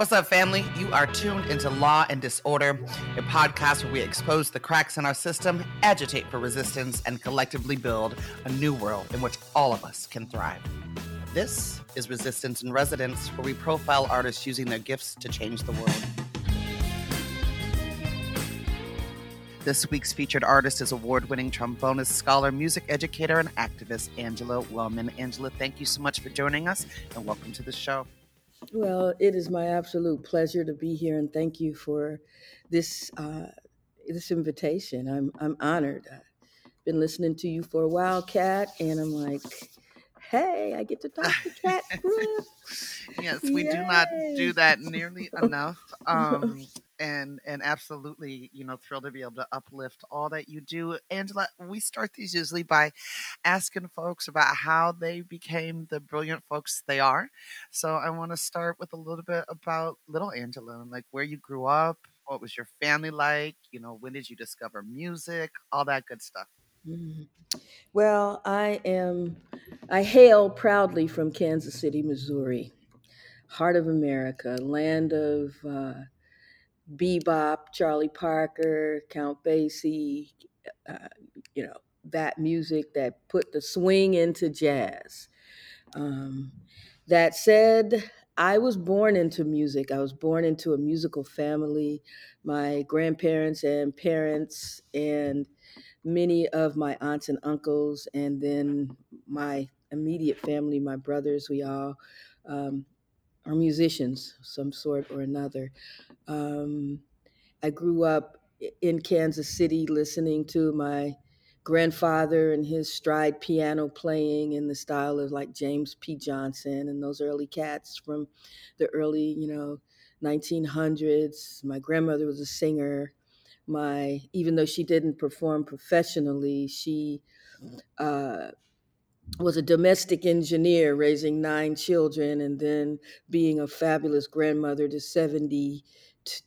What's up, family? You are tuned into Law and Disorder, a podcast where we expose the cracks in our system, agitate for resistance, and collectively build a new world in which all of us can thrive. This is Resistance in Residence, where we profile artists using their gifts to change the world. This week's featured artist is award winning trombonist, scholar, music educator, and activist Angela Wellman. Angela, thank you so much for joining us and welcome to the show. Well, it is my absolute pleasure to be here, and thank you for this uh, this invitation. I'm I'm honored. I've been listening to you for a while, Kat, and I'm like, hey, I get to talk to Kat Brooks. yes, we Yay. do not do that nearly enough. Um, and and absolutely you know thrilled to be able to uplift all that you do angela we start these usually by asking folks about how they became the brilliant folks they are so i want to start with a little bit about little angela and like where you grew up what was your family like you know when did you discover music all that good stuff mm. well i am i hail proudly from kansas city missouri heart of america land of uh, bebop, Charlie Parker, Count Basie, uh, you know, that music that put the swing into jazz. Um, that said, I was born into music. I was born into a musical family. My grandparents and parents, and many of my aunts and uncles, and then my immediate family, my brothers, we all um, musicians, some sort or another. Um, I grew up in Kansas City listening to my grandfather and his stride piano playing in the style of like James P. Johnson and those early cats from the early, you know, 1900s. My grandmother was a singer. My even though she didn't perform professionally, she uh, was a domestic engineer raising nine children and then being a fabulous grandmother to 70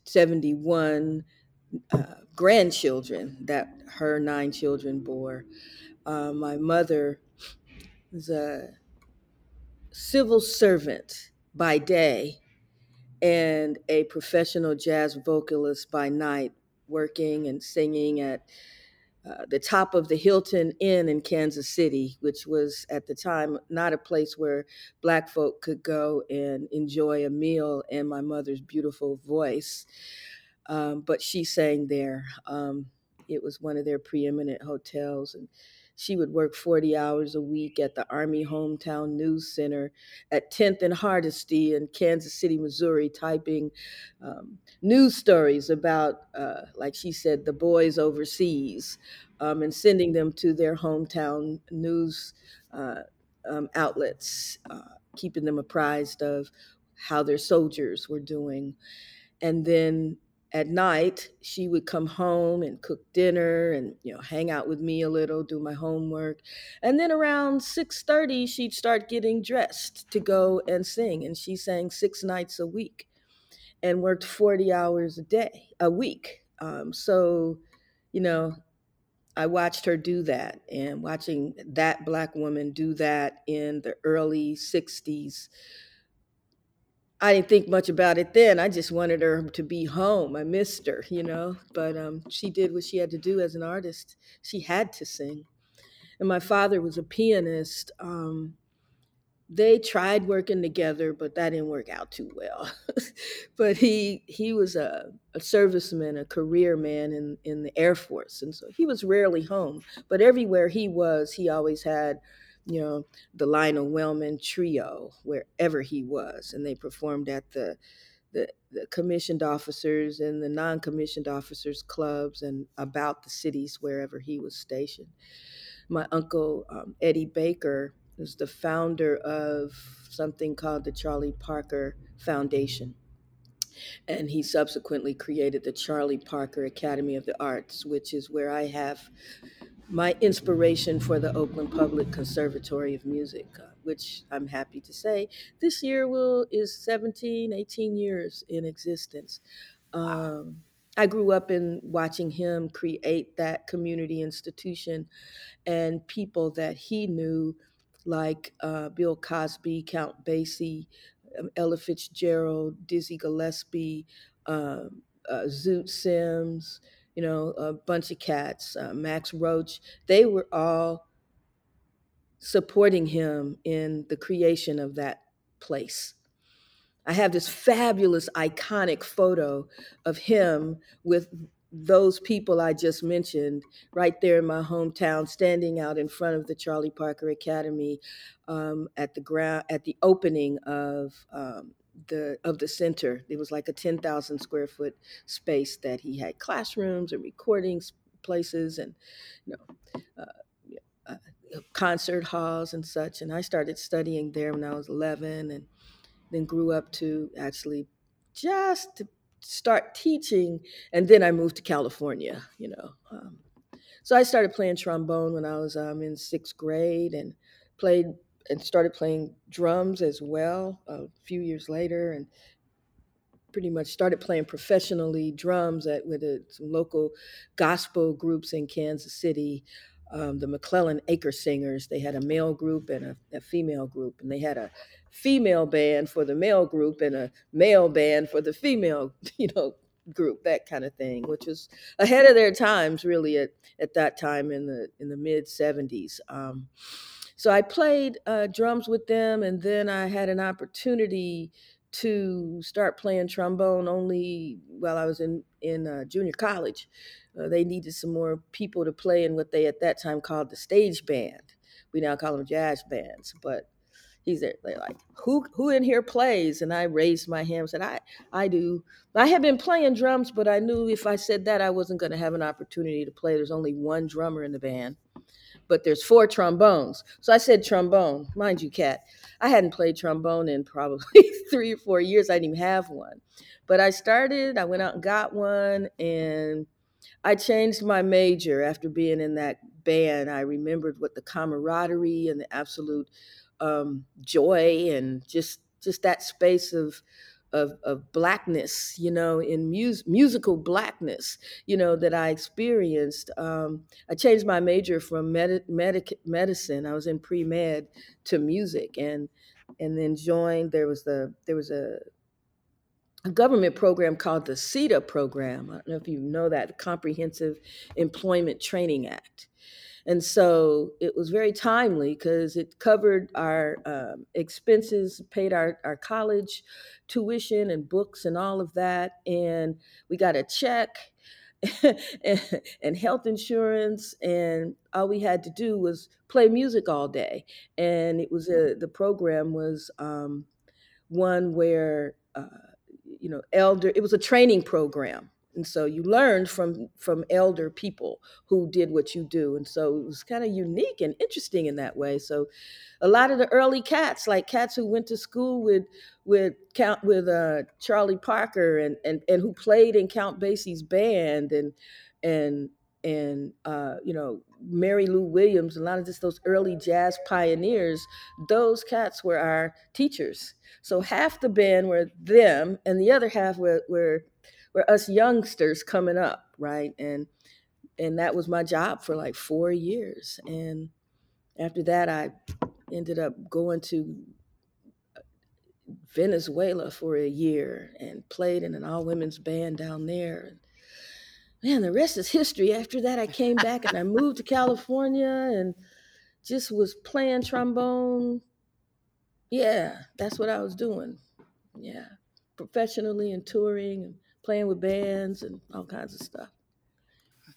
71 uh, grandchildren that her nine children bore. Uh, my mother was a civil servant by day and a professional jazz vocalist by night, working and singing at uh, the top of the Hilton Inn in Kansas City, which was at the time not a place where Black folk could go and enjoy a meal and my mother's beautiful voice. Um, but she sang there. Um, it was one of their preeminent hotels. And she would work 40 hours a week at the Army Hometown News Center at 10th and Hardesty in Kansas City, Missouri, typing um, news stories about, uh, like she said, the boys overseas um, and sending them to their hometown news uh, um, outlets, uh, keeping them apprised of how their soldiers were doing. And then at night she would come home and cook dinner and you know hang out with me a little do my homework. And then around 6.30 she'd start getting dressed to go and sing and she sang six nights a week and worked 40 hours a day a week. Um, so you know i watched her do that and watching that black woman do that in the early 60s I didn't think much about it then. I just wanted her to be home. I missed her, you know. But um, she did what she had to do as an artist. She had to sing. And my father was a pianist. Um, they tried working together, but that didn't work out too well. but he he was a, a serviceman, a career man in, in the Air Force. And so he was rarely home. But everywhere he was, he always had you know, the Lionel Wellman trio wherever he was, and they performed at the the, the commissioned officers and the non-commissioned officers clubs and about the cities wherever he was stationed. My uncle um, Eddie Baker was the founder of something called the Charlie Parker Foundation. And he subsequently created the Charlie Parker Academy of the Arts, which is where I have my inspiration for the Oakland Public Conservatory of Music, uh, which I'm happy to say this year will is 17, 18 years in existence. Um, I grew up in watching him create that community institution and people that he knew, like uh, Bill Cosby, Count Basie, um, Ella Fitzgerald, Dizzy Gillespie, um, uh, Zoot Sims, you know, a bunch of cats, uh, Max Roach. They were all supporting him in the creation of that place. I have this fabulous, iconic photo of him with those people I just mentioned right there in my hometown, standing out in front of the Charlie Parker Academy um, at the ground at the opening of um, the of the center. It was like a ten thousand square foot space that he had classrooms and recording places and you know. Uh, uh, concert halls and such and i started studying there when i was 11 and then grew up to actually just to start teaching and then i moved to california you know um, so i started playing trombone when i was um, in sixth grade and played and started playing drums as well a few years later and pretty much started playing professionally drums at with a, some local gospel groups in kansas city um, the mcclellan acre singers they had a male group and a, a female group and they had a female band for the male group and a male band for the female, you know, group, that kind of thing, which was ahead of their times, really, at, at that time in the in the mid '70s. Um, so I played uh, drums with them, and then I had an opportunity to start playing trombone only while I was in in uh, junior college. Uh, they needed some more people to play in what they at that time called the stage band. We now call them jazz bands, but he's there they're like who who in here plays and i raised my hand and said i i do i had been playing drums but i knew if i said that i wasn't going to have an opportunity to play there's only one drummer in the band but there's four trombones. So i said trombone mind you cat i hadn't played trombone in probably three or four years. I didn't even have one. But i started i went out and got one and i changed my major. After being in that band i remembered what the camaraderie and the absolute um, joy and just just that space of of, of blackness, you know, in mus- musical blackness, you know, that I experienced. Um, I changed my major from med- medic- medicine. I was in pre med to music, and and then joined. There was the there was a a government program called the CETA program. I don't know if you know that, Comprehensive Employment Training Act. And so it was very timely because it covered our um, expenses, paid our, our college tuition and books and all of that. And we got a check and, and health insurance. And all we had to do was play music all day. And it was a, the program was um, one where, uh, you know, elder, it was a training program and so you learned from from elder people who did what you do and so it was kind of unique and interesting in that way so a lot of the early cats like cats who went to school with with count with uh charlie parker and and and who played in count basie's band and and and uh, you know Mary Lou Williams, a lot of just those early jazz pioneers, those cats were our teachers. So half the band were them, and the other half were, were were us youngsters coming up, right? And and that was my job for like four years. And after that, I ended up going to Venezuela for a year and played in an all women's band down there. Man, the rest is history. After that, I came back and I moved to California and just was playing trombone. Yeah, that's what I was doing. Yeah, professionally and touring and playing with bands and all kinds of stuff.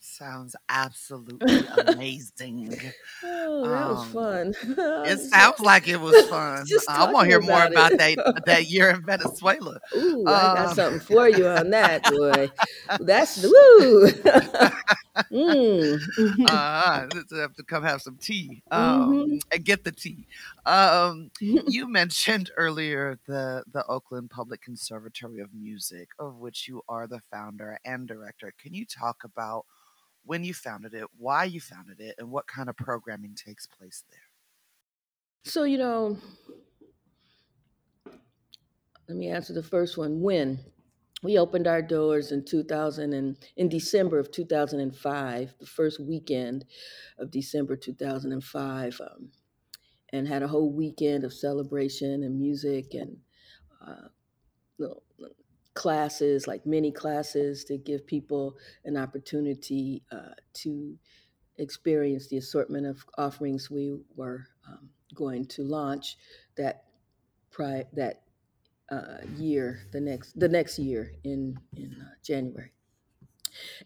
Sounds absolutely amazing. oh, that um, was fun. it sounds like it was fun. I want to hear more about that that year in Venezuela. Ooh, um, I got um, something for you on that, boy. That's woo. mm. uh, have to come have some tea um, mm-hmm. and get the tea. Um, you mentioned earlier the the Oakland Public Conservatory of Music, of which you are the founder and director. Can you talk about when you founded it, why you founded it, and what kind of programming takes place there? So you know, let me answer the first one. When we opened our doors in 2000 and in December of 2005, the first weekend of December 2005, um, and had a whole weekend of celebration and music and uh, little classes, like mini classes, to give people an opportunity uh, to experience the assortment of offerings we were um, going to launch that pri- that uh, year, the next the next year in in uh, January,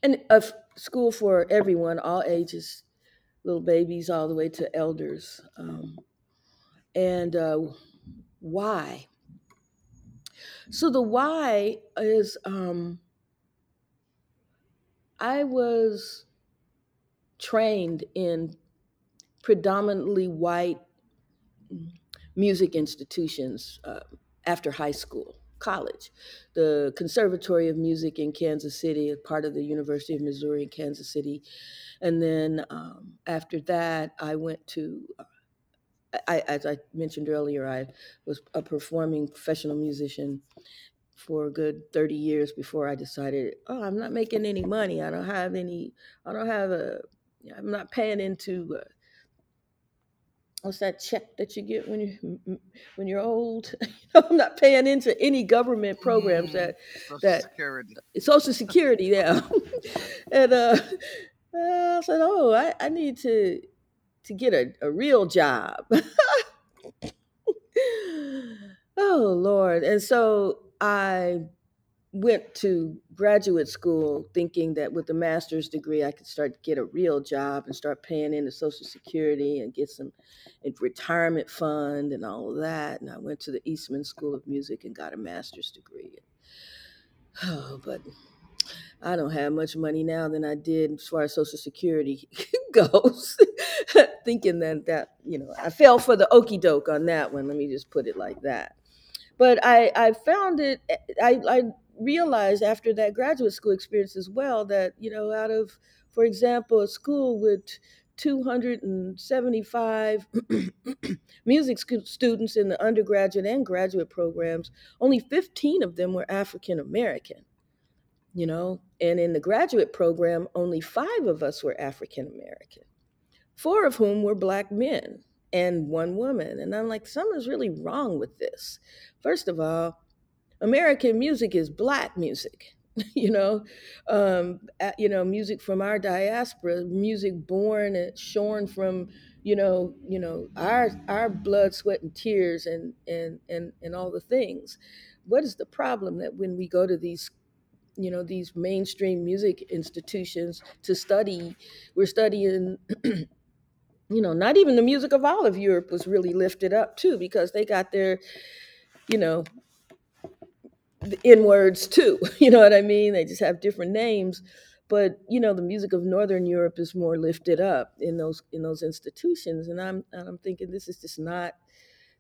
and a school for everyone, all ages, little babies all the way to elders. Um, and uh, why? So the why is um, I was trained in predominantly white music institutions uh, after high school, college. The Conservatory of Music in Kansas City, part of the University of Missouri in Kansas City. And then um, after that, I went to, I, as I mentioned earlier, I was a performing professional musician for a good 30 years before I decided, oh, I'm not making any money. I don't have any, I don't have a, I'm not paying into uh, what's that check that you get when you when you're old? I'm not paying into any government programs Mm, that Social that Security. Social Security, yeah. and uh, I said, oh, I, I need to to get a, a real job. oh Lord. And so I went to graduate school thinking that with a master's degree I could start to get a real job and start paying into Social Security and get some retirement fund and all of that. And I went to the Eastman School of Music and got a master's degree. Oh, but I don't have much money now than I did as far as Social Security goes. thinking that that you know I fell for the okey doke on that one. Let me just put it like that but I, I found it eh, I, I realized after that graduate school experience as well that you know out of for example a school with 275 music students in the undergraduate and graduate programs only 15 of them were african american you know and in the graduate program only five of us were african american four of whom were black men and one woman. And I'm like, something's really wrong with this. First of all, American music is black music. you know, um, you know, music from our diaspora, music born and shorn from, you know, you know, our our blood, sweat, and tears, and and and and all the things. What is the problem that when we go to these you know these mainstream music institutions to study we're studying you know, not even the music of all of Europe was really lifted up too, because they got their, you know, in words too. You know what I mean? They just have different names. But you know, the music of Northern Europe is more lifted up in those in those institutions. And I'm and I'm thinking this is just not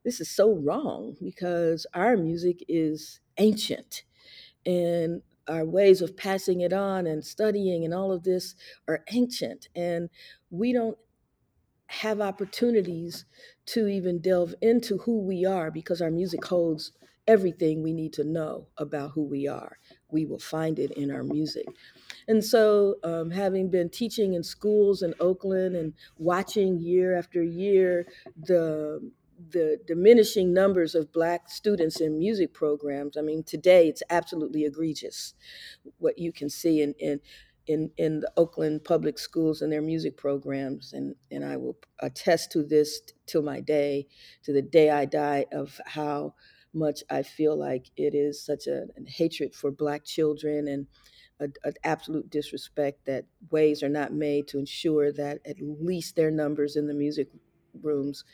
this is so wrong because our music is ancient and our ways of passing it on and studying and all of this are ancient and we don't have opportunities to even delve into who we are because our music holds everything we need to know about who we are. We will find it in our music. And so, um, having been teaching in schools in Oakland and watching year after year the the diminishing numbers of black students in music programs, I mean, today it's absolutely egregious what you can see in, in in in the Oakland public schools and their music programs, and and I will attest to this till my day, to the day I die, of how much I feel like it is such a, a hatred for Black children and an absolute disrespect that ways are not made to ensure that at least their numbers in the music rooms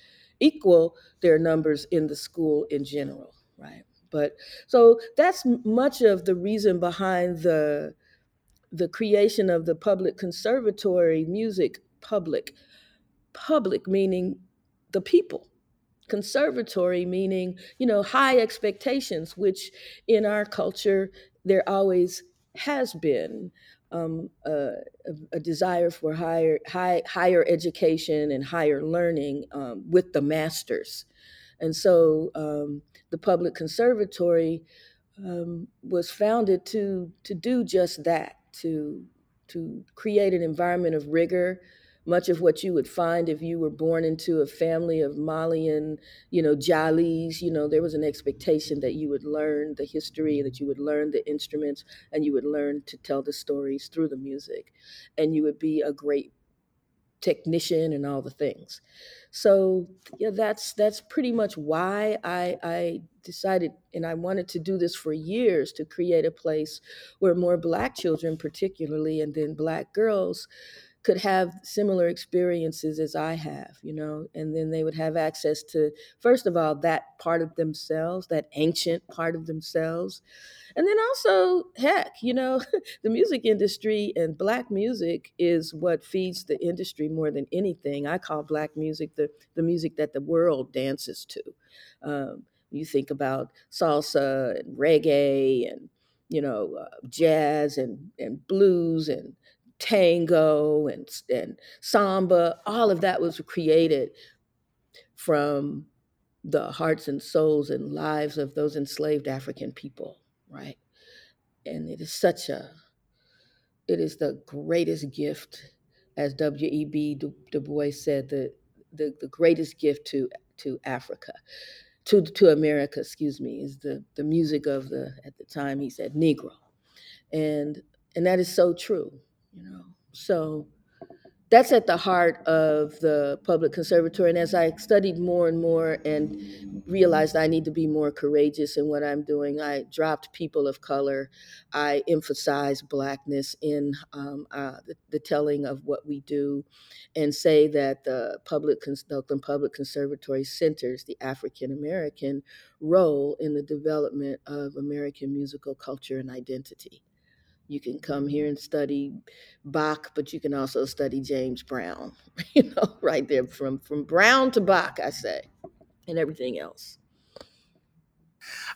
equal their numbers in the school in general, right? But so that's much of the reason behind the the creation of the public conservatory music public. Public meaning the people. Conservatory meaning you know high expectations which in our culture there always has been um, a, a, desire for higher high, higher education and higher learning um, with the masters. And so um, the public conservatory um, was founded to to do just that to to create an environment of rigor much of what you would find if you were born into a family of Malian, you know, Jalis, you know, there was an expectation that you would learn the history, that you would learn the instruments, and you would learn to tell the stories through the music. And you would be a great technician and all the things. So yeah, that's that's pretty much why I I decided and I wanted to do this for years to create a place where more black children particularly and then black girls could have similar experiences as I have, you know, and then they would have access to first of all that part of themselves, that ancient part of themselves, and then also, heck, you know, the music industry and black music is what feeds the industry more than anything. I call black music the, the music that the world dances to. Um, you think about salsa and reggae and, you know, uh, jazz and, and blues and tango and, and samba, all of that was created from the hearts and souls and lives of those enslaved African people right? And it is such a, it is the greatest gift, as W.E.B. Du, du Bois said, the, the, the greatest gift to, to Africa, to, to America, excuse me, is the, the music of the, at the time he said, Negro. And, and that is so true, you know. So that's at the heart of the public conservatory. And as I studied more and more and realized I need to be more courageous in what I'm doing, I dropped people of color. I emphasized blackness in um, uh, the, the, telling of what we do, and say that the public Oakland Public Conservatory centers the African American role in the development of American musical culture and identity. You can come here and study Bach, but you can also study James Brown, you know, right there from, from Brown to Bach, I say, and everything else.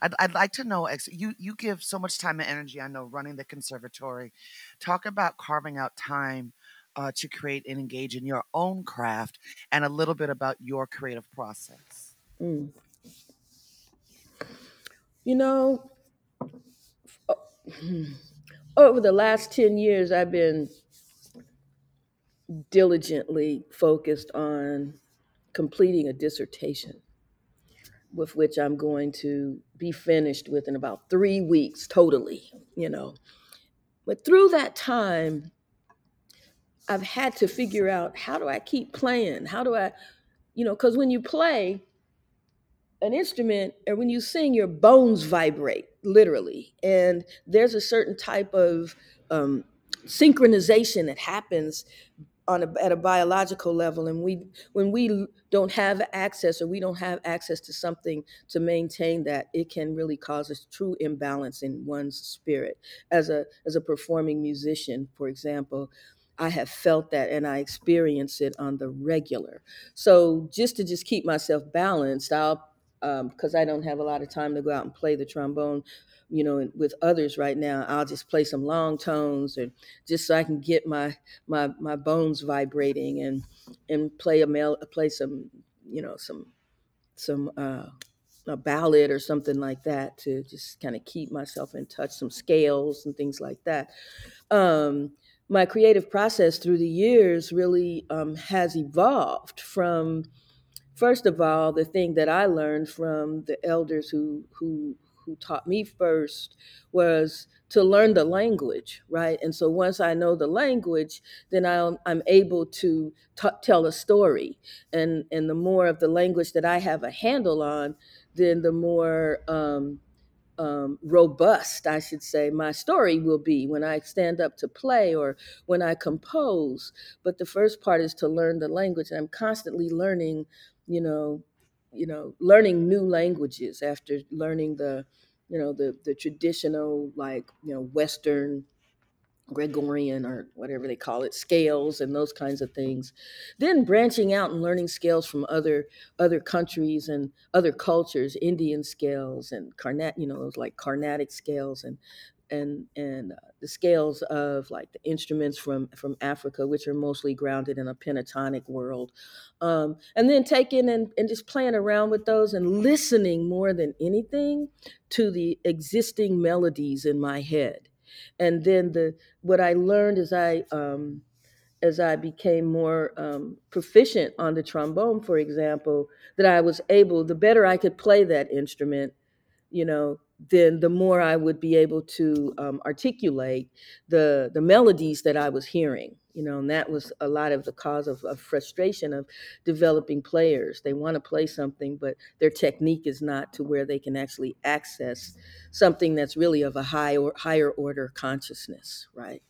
I'd, I'd like to know, you, you give so much time and energy, I know, running the conservatory. Talk about carving out time uh, to create and engage in your own craft and a little bit about your creative process. Mm. You know, oh, hmm over the last 10 years, I've been diligently focused on completing a dissertation with which I'm going to be finished within about three weeks, totally, you know. But through that time, I've had to figure out how do I keep playing? How do I, you know, because when you play, an instrument or when you sing your bones vibrate literally. And there's a certain type of um, synchronization that happens on a, at a biological level. And we when we don't have access or we don't have access to something to maintain that it can really cause a true imbalance in one's spirit. As a as a performing musician for example I have felt that and I experience it on the regular. So just to just keep myself balanced, I'll because um, I don't have a lot of time to go out and play the trombone, you know, with others right now. I'll just play some long tones and just so I can get my my my bones vibrating and and play a mel play some you know some some uh, a ballad or something like that to just kind of keep myself in touch, some scales and things like that. Um, my creative process through the years really um, has evolved from first of all, the thing that I learned from the elders who who who taught me first was to learn the language, right? And so once I know the language, then I'm, I'm able to t- tell a story. And, and the more of the language that I have a handle on, then the more um, um, robust, I should say, my story will be when I stand up to play or when I compose. But the first part is to learn the language. And I'm constantly learning, you know, you know, learning new languages after learning the, you know, the the traditional like you know Western Gregorian or whatever they call it, scales and those kinds of things. Then branching out and learning scales from other other countries and other cultures, Indian scales and Carnat, you know, those like Carnatic scales and and and uh, the scales of like the instruments from from Africa, which are mostly grounded in a pentatonic world, um, and then taking and, and just playing around with those and listening more than anything to the existing melodies in my head. And then the what I learned as I um, as I became more um, proficient on the trombone, for example, that I was able, the better I could play that instrument, you know, then the more I would be able to um, articulate the the melodies that I was hearing, you know, and that was a lot of the cause of, of frustration of developing players. They want to play something, but their technique is not to where they can actually access something that's really of a high or higher order consciousness, right?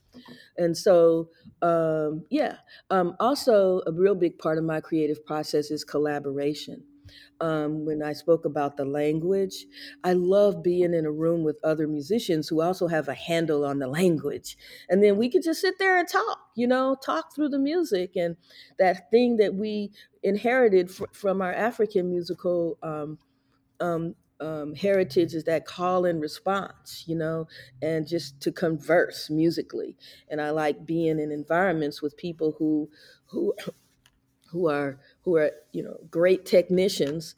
And so, um, yeah. Um, also, a real big part of my creative process is collaboration. Um, when I spoke about the language, I love being in a room with other musicians who also have a handle on the language. And then we could just sit there and talk, you know, talk through the music and that thing that we inherited fr- from our African musical um, um, um, heritage is that call and response, you know, and just to converse musically. And I like being in environments with people who who who are who are you know great technicians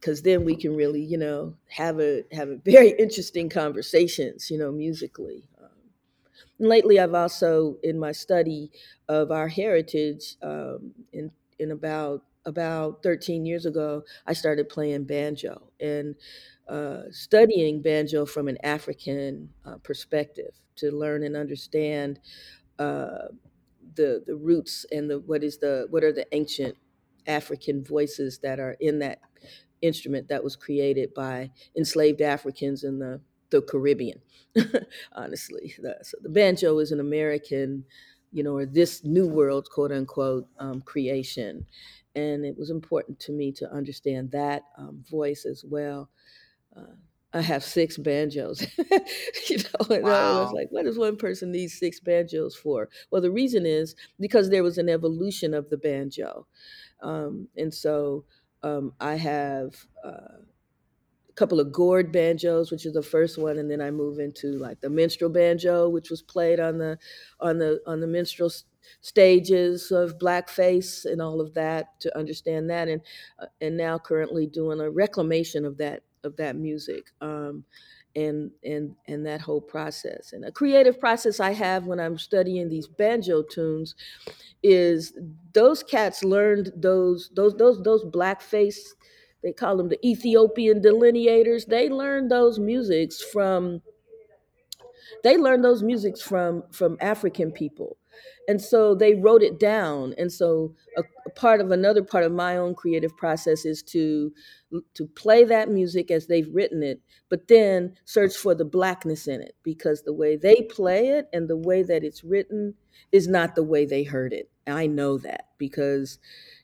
because then we can really you know have a have a very interesting conversations you know musically. Um, lately i've also in my study of our heritage um, in in about about 13 years ago i started playing banjo and uh, studying banjo from an african uh, perspective to learn and understand uh, the the roots and the what is the what are the ancient African voices that are in that instrument that was created by enslaved Africans in the the Caribbean. honestly, the, so the banjo is an American, you know, or this new world quote unquote um, creation, and it was important to me to understand that um, voice as well. Uh, I have six banjos. you know, and I was like, what does one person need six banjos for? Well, the reason is because there was an evolution of the banjo. Um, and so um, I have uh, a couple of gourd banjos, which is the first one, and then I move into like the minstrel banjo, which was played on the on the on the minstrel stages of blackface and all of that to understand that, and uh, and now currently doing a reclamation of that of that music. Um, and and and that whole process and a creative process I have when I'm studying these banjo tunes is those cats learned those those those those blackface they call them the Ethiopian delineators. They learned those musics from they learned those musics from from african people and so they wrote it down. And so a, a part of another part of my own creative process is to to play that music as they've written it but then search for the blackness in it because the way they play it and the way that it's written is not the way they heard it. I know that because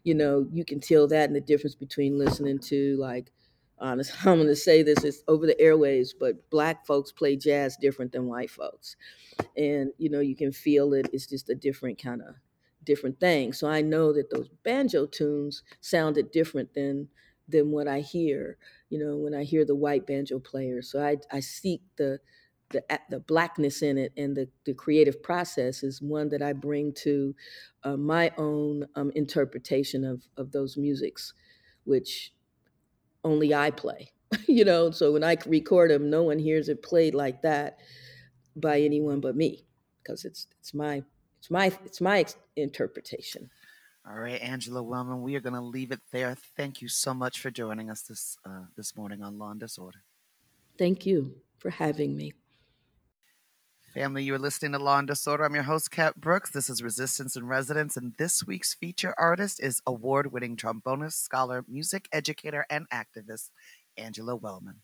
you know you can tell that in the difference between listening to like honest i'm going to say this is over the airwaves but black folks play jazz different than white folks. And you know you can feel it it's just a different kind of different thing. So i know that those banjo tunes sounded different than than what i hear you know when i hear the white banjo players. So i i seek the the, the blackness in it and the, the creative process is one that I bring to uh, my own um, interpretation of, of those musics, which only I play, you know. So when I record them, no one hears it played like that by anyone but me, because it's it's my it's my it's my interpretation. All right, Angela Wellman, we are going to leave it there. Thank you so much for joining us this uh, this morning on Law and Disorder. Thank you for having me. Family, you are listening to Law and Disorder. I'm your host, Kat Brooks. This is Resistance in Residence, and this week's feature artist is award winning trombonist, scholar, music educator, and activist, Angela Wellman.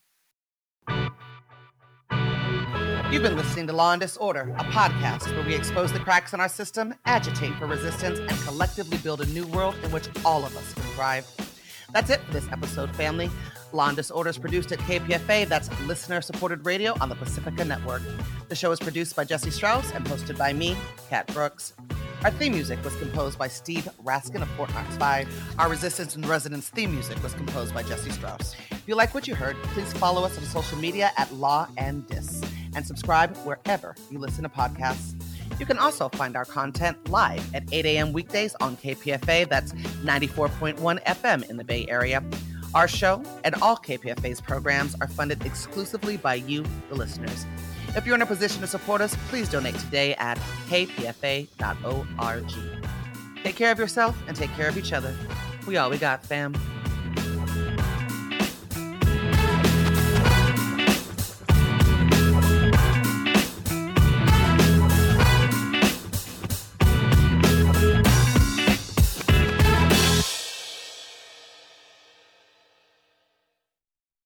You've been listening to Law and Disorder, a podcast where we expose the cracks in our system, agitate for resistance, and collectively build a new world in which all of us can thrive. That's it for this episode, family. Law and Disorder is produced at KPFA, that's listener supported radio on the Pacifica Network. The show is produced by Jesse Strauss and hosted by me, Kat Brooks. Our theme music was composed by Steve Raskin of Fort Knox 5. Our Resistance and Residence theme music was composed by Jesse Strauss. If you like what you heard, please follow us on social media at Law and Dis and subscribe wherever you listen to podcasts. You can also find our content live at 8 a.m. weekdays on KPFA, that's 94.1 FM in the Bay Area. Our show and all KPFA's programs are funded exclusively by you, the listeners. If you're in a position to support us, please donate today at kpfa.org. Take care of yourself and take care of each other. We all we got, fam.